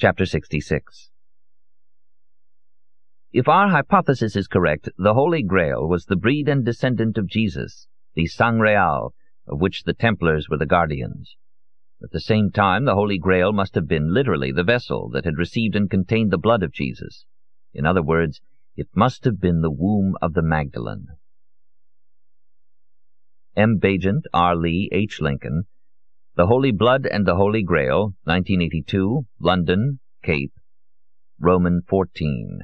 Chapter 66 If our hypothesis is correct, the Holy Grail was the breed and descendant of Jesus, the Sangreal, of which the Templars were the guardians. At the same time, the Holy Grail must have been literally the vessel that had received and contained the blood of Jesus. In other words, it must have been the womb of the Magdalene. M. Baigent, R. Leigh, H. Lincoln, The Holy Blood and the Holy Grail, 1982, London, Cape, Roman 14.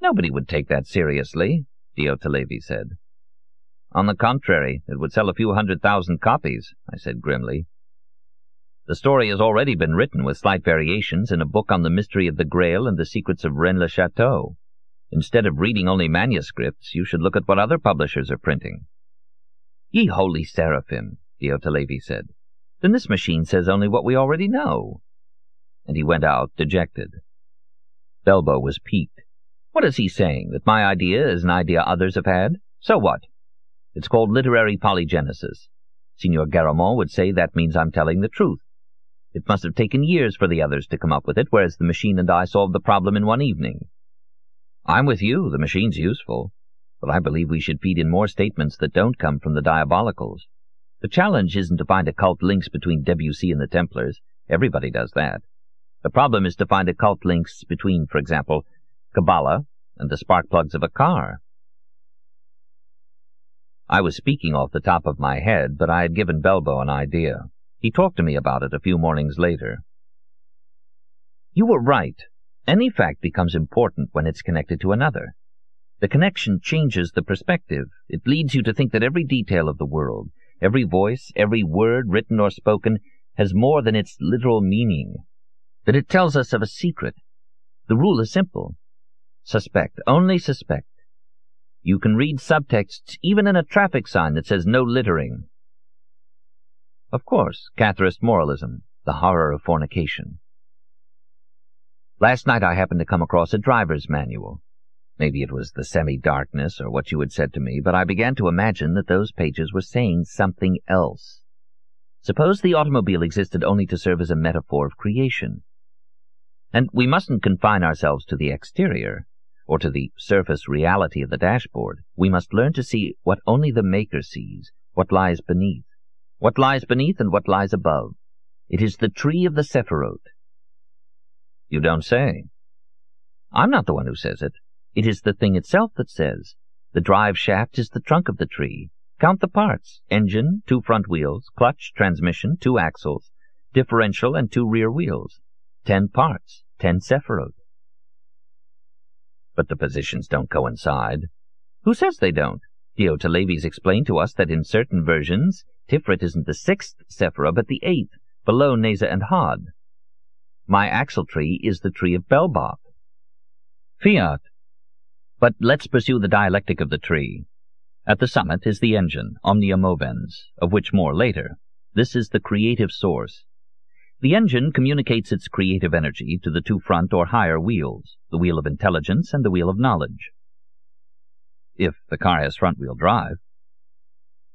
Nobody would take that seriously, Diotalevi said. On the contrary, it would sell a few hundred thousand copies, I said grimly. The story has already been written with slight variations in a book on the mystery of the Grail and the secrets of Rennes-le-Château. Instead of reading only manuscripts, you should look at what other publishers are printing. Ye holy seraphim, Diotalevi said. Then this machine says only what we already know. And he went out, dejected. Belbo was piqued. What is he saying? That my idea is an idea others have had? So what? It's called literary polygenesis. Signor Garamond would say that means I'm telling the truth. It must have taken years for the others to come up with it, whereas the machine and I solved the problem in one evening. I'm with you, the machine's useful, but I believe we should feed in more statements that don't come from the diabolicals. The challenge isn't to find occult links between Debussy and the Templars. Everybody does that. The problem is to find occult links between, for example, Kabbalah and the spark plugs of a car. I was speaking off the top of my head, but I had given Belbo an idea. He talked to me about it a few mornings later. You were right. Any fact becomes important when it's connected to another. The connection changes the perspective. It leads you to think that every detail of the world, every voice, every word, written or spoken, has more than its literal meaning, that it tells us of a secret. The rule is simple. Suspect, only suspect. You can read subtexts even in a traffic sign that says no littering. Of course, Catharist moralism, the horror of fornication. Last night I happened to come across a driver's manual. Maybe it was the semi-darkness or what you had said to me, but I began to imagine that those pages were saying something else. Suppose the automobile existed only to serve as a metaphor of creation. And we mustn't confine ourselves to the exterior or to the surface reality of the dashboard. We must learn to see what only the Maker sees, what lies beneath. What lies beneath and what lies above. It is the tree of the Sephiroth. You don't say. I'm not the one who says it. It is the thing itself that says. The drive shaft is the trunk of the tree. Count the parts. Engine, two front wheels, clutch, transmission, two axles, differential, and two rear wheels. Ten parts, ten Sephirot. But the positions don't coincide. Who says they don't? Diotalevi's explained to us that in certain versions, Tiferet isn't the sixth Sephirah, but the eighth, below Nezah and Hod. My axle tree is the tree of Belboth. Fiat. But let's pursue the dialectic of the tree. At the summit is the engine, omnia movens, of which more later. This is the creative source. The engine communicates its creative energy to the two front or higher wheels, the wheel of intelligence and the wheel of knowledge. If the car has front-wheel drive.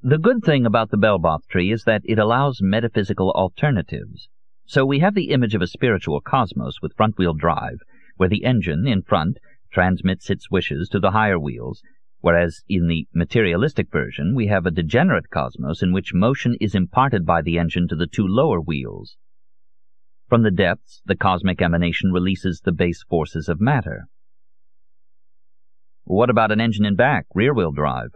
The good thing about the Belboth tree is that it allows metaphysical alternatives. So we have the image of a spiritual cosmos with front-wheel drive, where the engine, in front, transmits its wishes to the higher wheels, whereas in the materialistic version we have a degenerate cosmos in which motion is imparted by the engine to the two lower wheels. From the depths, the cosmic emanation releases the base forces of matter. What about an engine in back, rear-wheel drive?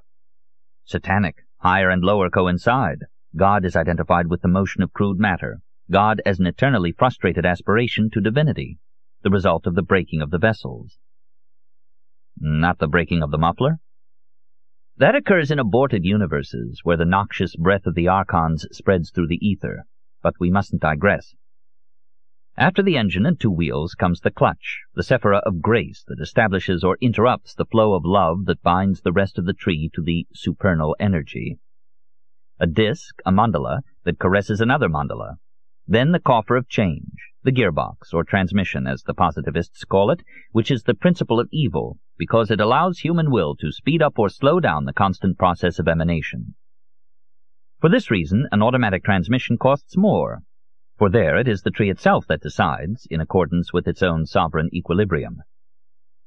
Satanic. Higher and lower coincide. God is identified with the motion of crude matter. God as an eternally frustrated aspiration to divinity, the result of the breaking of the vessels. Not the breaking of the muffler? That occurs in aborted universes, where the noxious breath of the archons spreads through the ether. But we mustn't digress. After the engine and two wheels comes the clutch, the sephira of grace that establishes or interrupts the flow of love that binds the rest of the tree to the supernal energy. A disc, a mandala, that caresses another mandala. Then the coffer of change, the gearbox, or transmission as the positivists call it, which is the principle of evil, because it allows human will to speed up or slow down the constant process of emanation. For this reason, an automatic transmission costs more, for there it is the tree itself that decides, in accordance with its own sovereign equilibrium.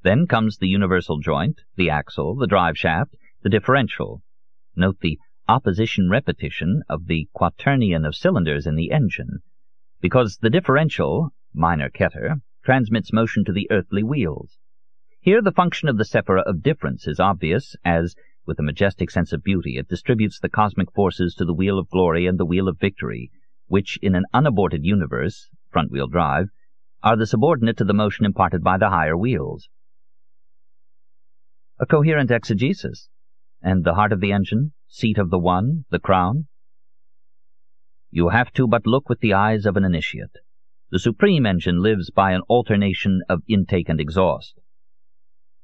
Then comes the universal joint, the axle, the drive shaft, the differential. Note the opposition repetition of the quaternion of cylinders in the engine, because the differential, minor keter, transmits motion to the earthly wheels. Here the function of the sephira of difference is obvious, as, with a majestic sense of beauty, it distributes the cosmic forces to the wheel of glory and the wheel of victory, which, in an unaborted universe, front-wheel drive, are the subordinate to the motion imparted by the higher wheels. A coherent exegesis. And the heart of the engine, seat of the one, the crown? You have to but look with the eyes of an initiate. The supreme engine lives by an alternation of intake and exhaust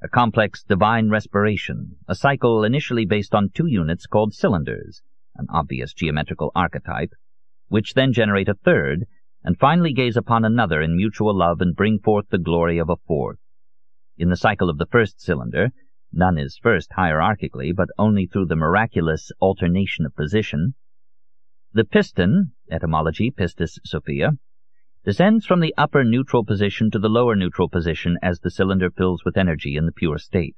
a complex divine respiration, a cycle initially based on two units called cylinders, an obvious geometrical archetype, which then generate a third, and finally gaze upon another in mutual love and bring forth the glory of a fourth. In the cycle of the first cylinder, none is first hierarchically, but only through the miraculous alternation of position. The piston, etymology pistis sophia, descends from the upper neutral position to the lower neutral position as the cylinder fills with energy in the pure state.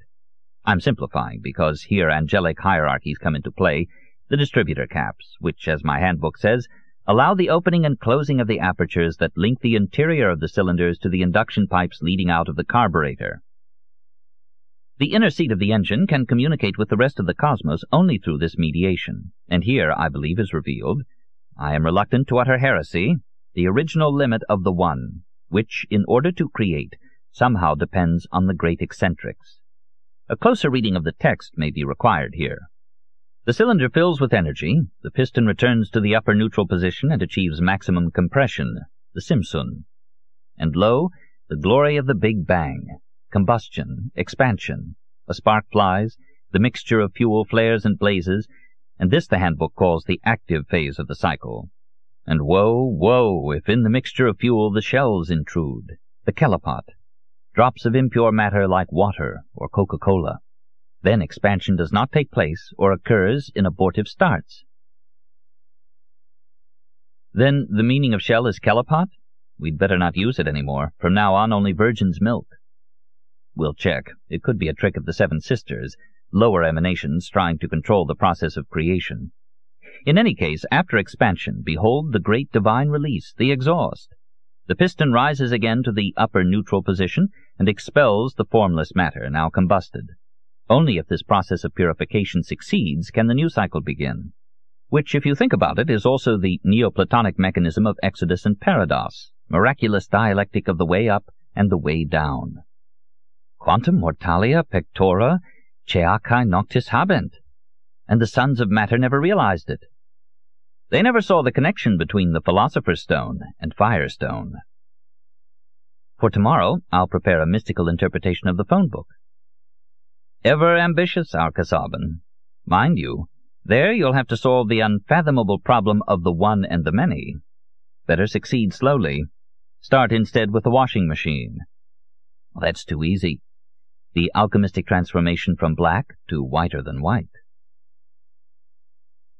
I'm simplifying because here angelic hierarchies come into play, the distributor caps, which, as my handbook says, allow the opening and closing of the apertures that link the interior of the cylinders to the induction pipes leading out of the carburetor. The inner seat of the engine can communicate with the rest of the cosmos only through this mediation, and here, I believe, is revealed, I am reluctant to utter heresy, the original limit of the one, which, in order to create, somehow depends on the great eccentrics. A closer reading of the text may be required here. The cylinder fills with energy, the piston returns to the upper neutral position and achieves maximum compression, the Simsun. And lo, the glory of the Big Bang, combustion, expansion, a spark flies, the mixture of fuel flares and blazes, and this the handbook calls the active phase of the cycle. And woe, woe, if in the mixture of fuel the shells intrude, the kelipot, drops of impure matter like water or Coca-Cola. Then expansion does not take place or occurs in abortive starts. Then the meaning of shell is kelipot? We'd better not use it any more. From now on, only virgin's milk. We'll check. It could be a trick of the Seven Sisters, lower emanations trying to control the process of creation. In any case, after expansion, behold the great divine release, the exhaust. The piston rises again to the upper neutral position and expels the formless matter, now combusted. Only if this process of purification succeeds can the new cycle begin, which, if you think about it, is also the Neoplatonic mechanism of Exodus and Parados, miraculous dialectic of the way up and the way down. Quantum mortalia pectora caecae noctis habent, and the sons of matter never realized it. They never saw the connection between the Philosopher's Stone and Firestone. For tomorrow, I'll prepare a mystical interpretation of the phone book. Ever ambitious, our. Mind you, there you'll have to solve the unfathomable problem of the one and the many. Better succeed slowly. Start instead with the washing machine. That's too easy. The alchemistic transformation from black to whiter than white.